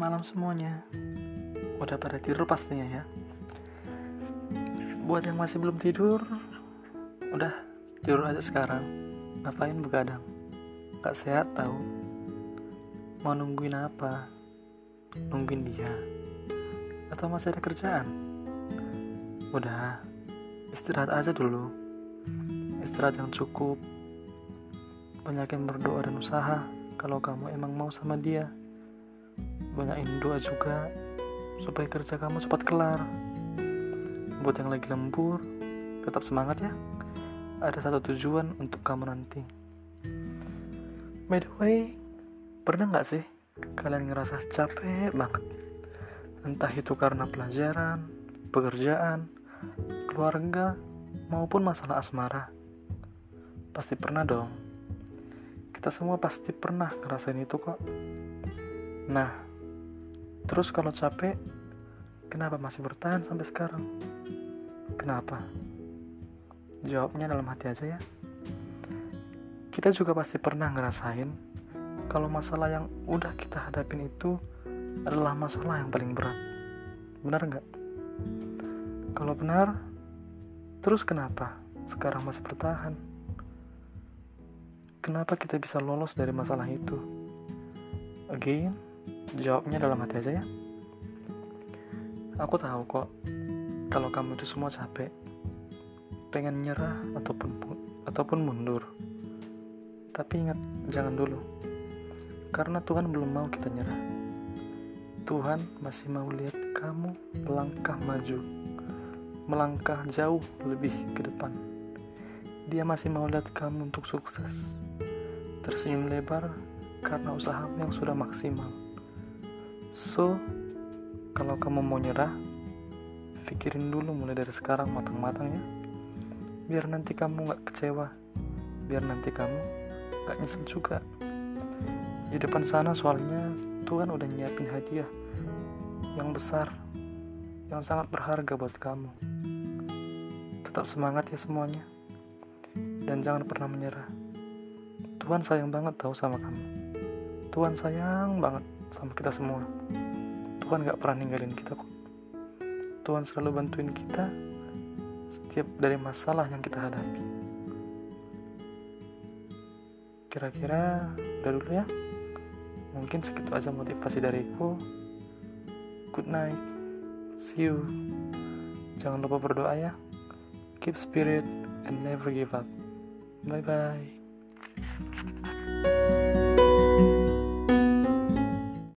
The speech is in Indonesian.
malam semuanya. Udah pada tidur pastinya ya. Buat yang masih belum tidur, udah tidur aja sekarang. Ngapain begadang? Gak sehat tahu. Mau nungguin apa? Nungguin dia? Atau masih ada kerjaan? Udah, istirahat aja dulu. Istirahat yang cukup. Banyakin berdoa dan usaha kalau kamu emang mau sama dia banyakin doa juga supaya kerja kamu cepat kelar. Buat yang lagi lembur tetap semangat ya. Ada satu tujuan untuk kamu nanti. By the way pernah nggak sih kalian ngerasa capek banget? Entah itu karena pelajaran pekerjaan keluarga maupun masalah asmara. Pasti pernah dong. Kita semua pasti pernah ngerasain itu kok nah Terus kalau capek, kenapa masih bertahan sampai sekarang? Kenapa? Jawabnya dalam hati aja ya. Kita juga pasti pernah ngerasain kalau masalah yang udah kita hadapin itu adalah masalah yang paling berat. Benar nggak? Kalau benar, terus kenapa sekarang masih bertahan? Kenapa kita bisa lolos dari masalah itu? Again, Jawabnya dalam hati aja ya. Aku tahu kok kalau kamu itu semua capek, pengen nyerah ataupun ataupun mundur. Tapi ingat, jangan dulu. Karena Tuhan belum mau kita nyerah. Tuhan masih mau lihat kamu melangkah maju, melangkah jauh lebih ke depan. Dia masih mau lihat kamu untuk sukses, tersenyum lebar karena usahamu yang sudah maksimal. So, kalau kamu mau nyerah, pikirin dulu mulai dari sekarang matang-matang ya. Biar nanti kamu gak kecewa, biar nanti kamu gak nyesel juga. Di depan sana soalnya Tuhan udah nyiapin hadiah yang besar, yang sangat berharga buat kamu. Tetap semangat ya semuanya, dan jangan pernah menyerah. Tuhan sayang banget tahu sama kamu. Tuhan sayang banget sama kita semua. Tuhan gak pernah ninggalin kita kok. Tuhan selalu bantuin kita setiap dari masalah yang kita hadapi. Kira-kira udah dulu ya. Mungkin segitu aja motivasi dariku. Good night. See you. Jangan lupa berdoa ya. Keep spirit and never give up. Bye bye.